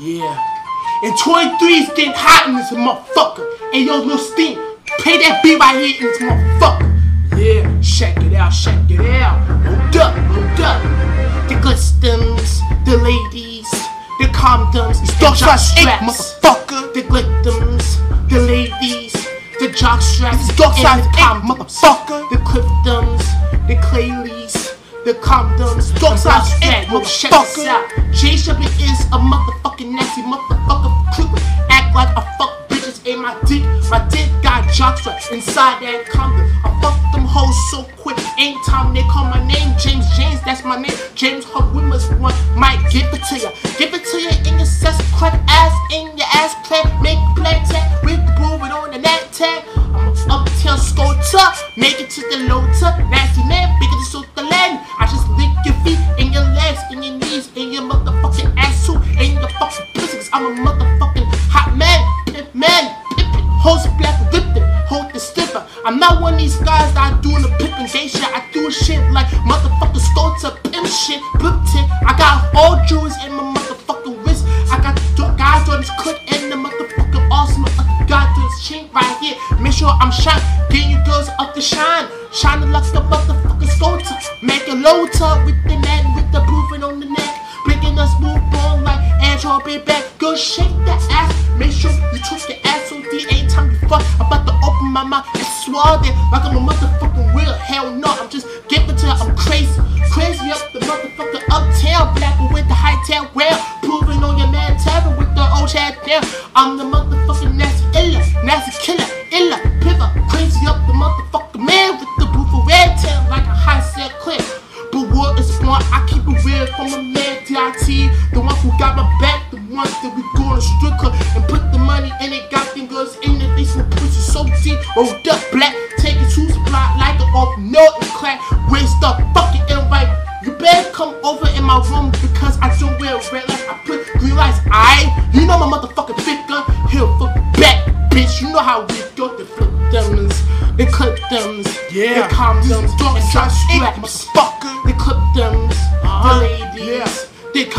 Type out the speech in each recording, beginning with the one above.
Yeah. And 23 is getting hot in this motherfucker. And yo, little steam, play that beat right here in this motherfucker. Yeah, check it out, check it out. Hold up, hold up. The customs, the ladies, the condoms, the jock straps, motherfucker. the glittums, the ladies, the jock straps, Dog and size the eight, condoms, motherfucker. the cliftums, the clayleys, the condoms, Dog and size block eight, strap. Well, check motherfucker. out. J Shuppy is a motherfucking nasty motherfucker creeper. Act like I fuck bitches in my dick. My dick got jock straps inside that condom. I fuck them hoes so quick. Anytime they call my name, James James, that's my name. James Hub Wimmers one might give it to ya. Give it to ya make it to the loader. Nasty man, bigger than so the land. I just lick your feet and your legs and your knees and your motherfucking ass too. And your fucking pussy, cause I'm a motherfucking hot man. Pimp man, pimpin', hoes black whipped it, hold the slipper. I'm not one of these guys that I doing the pimpin' gay shit. I do shit like motherfucking sculptor, pimp shit, blipped it. I got all jewels in my chain right here. Make sure I'm shine, getting you girls up to shine. Shine Shining like a motherfucking sculptor. Make a low tub with the net, with the proving on the neck. Breaking us move on like Andrew be back. Girl, shake that ass. Make sure you twist your ass so deep anytime you fuck. I'm about to open my mouth and swallow it like I'm a motherfucking real. Hell no, I'm just giving to I'm crazy. Crazy up the motherfucking uptown. Black with the high tail well. Proving on your man Tavern with the old chat down. I'm the motherfucking The ones who got my back, the ones that we go to strip club and put the money in it. Got them girls in it, they some pussy so deep. Rolled up black, take it to supply like an off note and clap. Waste up, fucking invite. You better come over in my room because I don't wear red lights. I put green lights. I, you know my motherfucking figure. Here for back, bitch. You know how we go. The flip thems, the clip thems, Yeah. the calm This thems, is dog and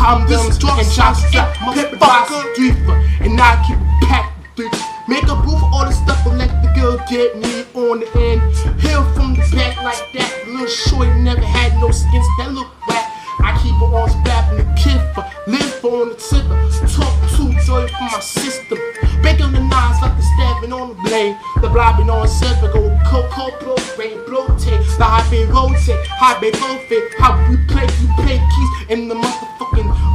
they calm This them is drug and drop size Pepper motherfucker. box reefer, and I keep it packed. with three. Make a booth all the stuff and let the girl get me on the end. Hill from the back like that. Little shorty never had no skins that look whack. I keep it on strap in the kiffer, live on the tipper. Talk to joy from my system. Breaking the knives like the stabbing on the blade. The blobbing on silver, go cocoa blow, rain blow tape. The high bay rotate, high bay rotate. How we play, we play keys in the motherfucking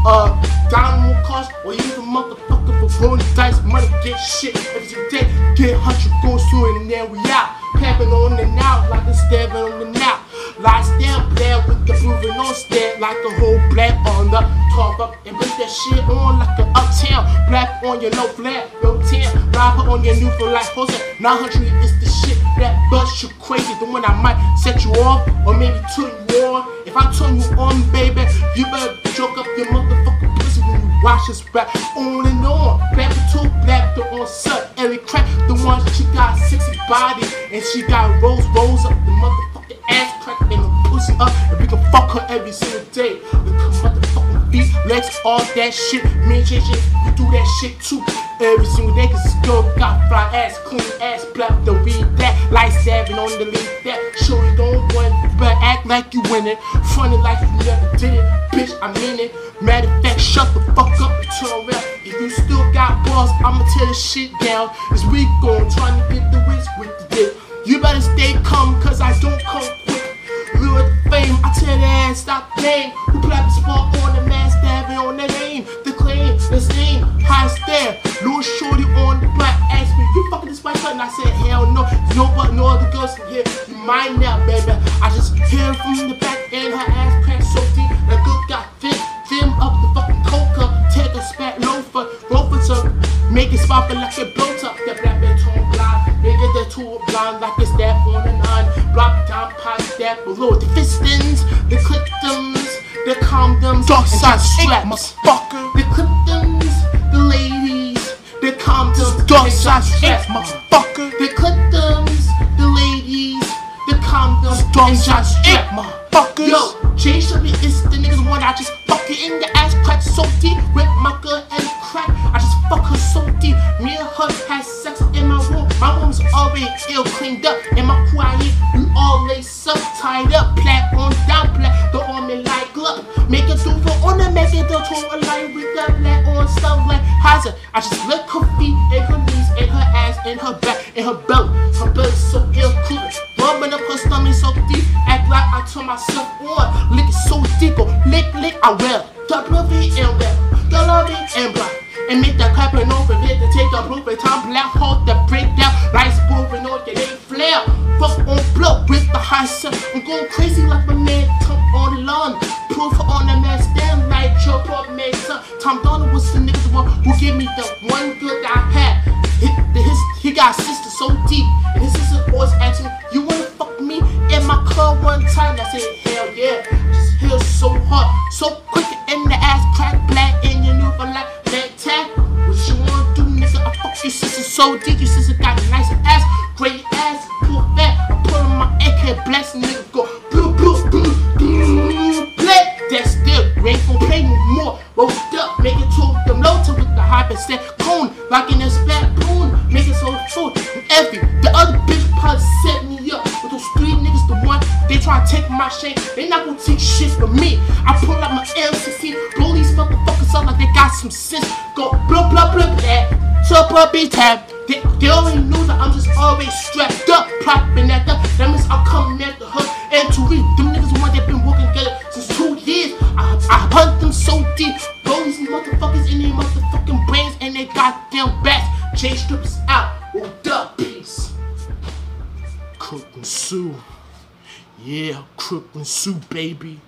uh diamond cars or even motherfucker for rolling dice. Money get shit if you day. Get hundred goes through and then we out. Clapping on and out like a stabbing on the now. Lies down, player with the moving on stare like a whole black on the top up and put that shit on like an uptown. Black on your low flat, low 10. Robber on your new for like Jose. 900 is the shit that bust you crazy. The one I might set you off or maybe you on. If I turn you on, baby, you better choke up your motherfucking pussy when you watch this rap on and on. Black to black the on set. Every crack, the one she got sexy body and she got rose rolls up the motherfucking ass crack and the pussy up and we can fuck her every single day. Look her motherfucking feet, legs, all that shit. Me and JJ, we do that shit too. Every single day, cause this girl got fly ass, clean ass, black, don't read that. Light stabbing on the lead that. Sure don't but act like you win it. Funny like you never did it. Bitch, I mean it. Matter of fact, shut the fuck up and turn around. If you still got balls, I'ma tear this shit down. This week on trying to get the wits with the dick. You better stay calm, cause I don't come quick. Lure the fame, I tell that ass stop playing. Who play the spot on the man stabbing on the name? The claim, the same, high stare. Little shorty You fucking this white button? I said, Hell no, no but no other girls here. You mine now, baby. I just hear from the back and her ass cracked so deep. That girl got fit, film up the fucking coca. Take a spat loafer, loafer to make it sparkle like a blow top. That black bitch on blind, nigga that tool blind like a step on a nine. Block down, pot step below the fistins, the cliptums, the condoms, and just eight, straps. motherfucker. The the ladies, Compton's, guns I shit, motherfucker. The Clintons, the ladies, the Compton's, guns I shit, motherfuckers. Yo, Jay Shelby is the niggas one I just fuck it in the ass, crack so deep rip my girl and crack. I just fuck her so deep. Me and her had sex in my room. My room's already ill cleaned up, and my quiet, we all lay up, tied up, plat on down, plat. The army like glove, make it do for on the message, the tour line with the lat on stuff like hazard. I just look feet and her knees and her ass and her back and her belly. Her belly so ill cool. Rubbing up her stomach so deep, act like I turn myself on. Lick it so deep, go lick, lick, I will. Double V and well, double V and black. And make the clapping over it to take a proof and time black hold the breakdown. Lights moving on the they flare. Fuck on blow with the high sun. I'm going crazy like my man Tom on the lawn. Proof on your poor man son. Tom Donald was the nigga one who gave me the one good I had. He, his, he got sister so deep, and his sister always asking me, "You wanna fuck me?" In my car one time, I said, "Hell yeah!" Just hell so hard, so quick in the ass crack black, and you knew for like that tag. What you wanna do, nigga? I fuck your sister so deep, they try to take my shit, they not gonna take shit from me. I pull out my M16, blow these motherfuckers up like they got some sense. Go blah blah blah blah. Super B tab. They, they already knew that I'm just always strapped up, propping at them. That means I'm coming at the hood and to read. Them niggas the one that been working together since two years. I, I hunt them so deep, blow these motherfuckers in their motherfucking brains and they goddamn bats. J strips out, rolled up, peace. Crook and Sue. Yeah, Crook and Sue, baby.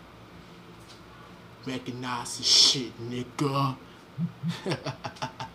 Recognize the shit, nigga.